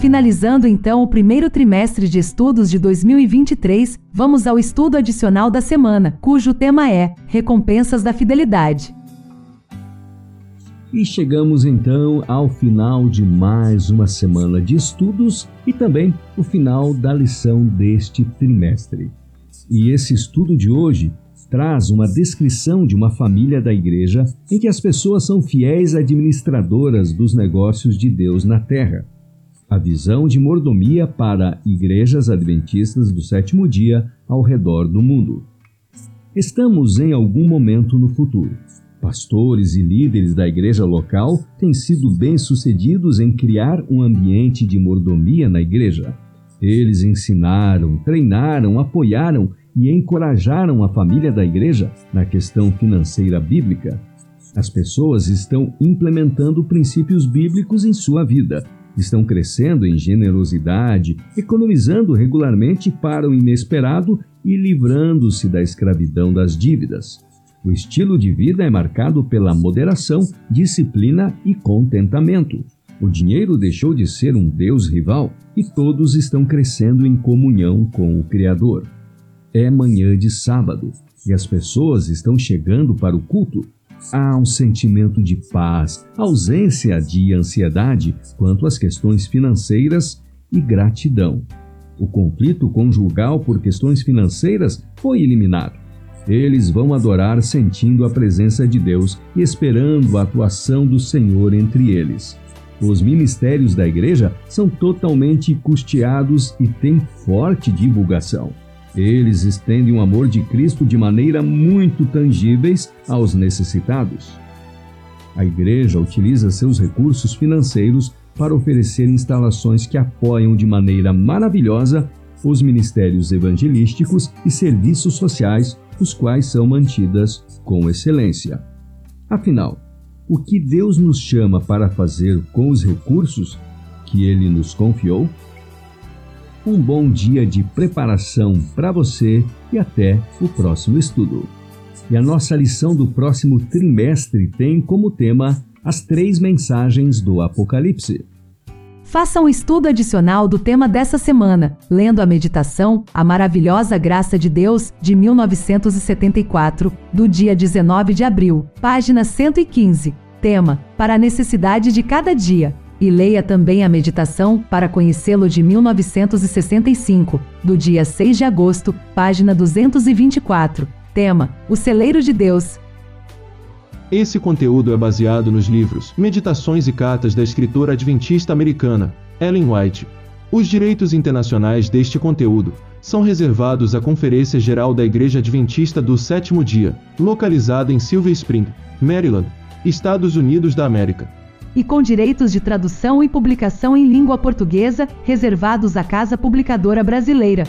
Finalizando então o primeiro trimestre de estudos de 2023, vamos ao estudo adicional da semana, cujo tema é Recompensas da Fidelidade. E chegamos então ao final de mais uma semana de estudos e também o final da lição deste trimestre. E esse estudo de hoje traz uma descrição de uma família da igreja em que as pessoas são fiéis administradoras dos negócios de Deus na terra. A visão de mordomia para igrejas adventistas do sétimo dia ao redor do mundo. Estamos em algum momento no futuro Pastores e líderes da igreja local têm sido bem-sucedidos em criar um ambiente de mordomia na igreja. Eles ensinaram, treinaram, apoiaram e encorajaram a família da igreja na questão financeira bíblica. As pessoas estão implementando princípios bíblicos em sua vida, estão crescendo em generosidade, economizando regularmente para o inesperado e livrando-se da escravidão das dívidas. O estilo de vida é marcado pela moderação, disciplina e contentamento. O dinheiro deixou de ser um Deus rival e todos estão crescendo em comunhão com o Criador. É manhã de sábado e as pessoas estão chegando para o culto. Há um sentimento de paz, ausência de ansiedade quanto às questões financeiras e gratidão. O conflito conjugal por questões financeiras foi eliminado. Eles vão adorar sentindo a presença de Deus e esperando a atuação do Senhor entre eles. Os ministérios da igreja são totalmente custeados e têm forte divulgação. Eles estendem o amor de Cristo de maneira muito tangíveis aos necessitados. A igreja utiliza seus recursos financeiros para oferecer instalações que apoiam de maneira maravilhosa os ministérios evangelísticos e serviços sociais os quais são mantidas com excelência. Afinal, o que Deus nos chama para fazer com os recursos que Ele nos confiou? Um bom dia de preparação para você e até o próximo estudo. E a nossa lição do próximo trimestre tem como tema as três mensagens do Apocalipse. Faça um estudo adicional do tema dessa semana, lendo a meditação A Maravilhosa Graça de Deus, de 1974, do dia 19 de abril, página 115. Tema: Para a necessidade de cada dia. E leia também a meditação Para Conhecê-lo de 1965, do dia 6 de agosto, página 224. Tema: O Celeiro de Deus, esse conteúdo é baseado nos livros Meditações e Cartas da escritora adventista americana Ellen White. Os direitos internacionais deste conteúdo são reservados à Conferência Geral da Igreja Adventista do Sétimo Dia, localizada em Silver Spring, Maryland, Estados Unidos da América. E com direitos de tradução e publicação em língua portuguesa reservados à Casa Publicadora Brasileira.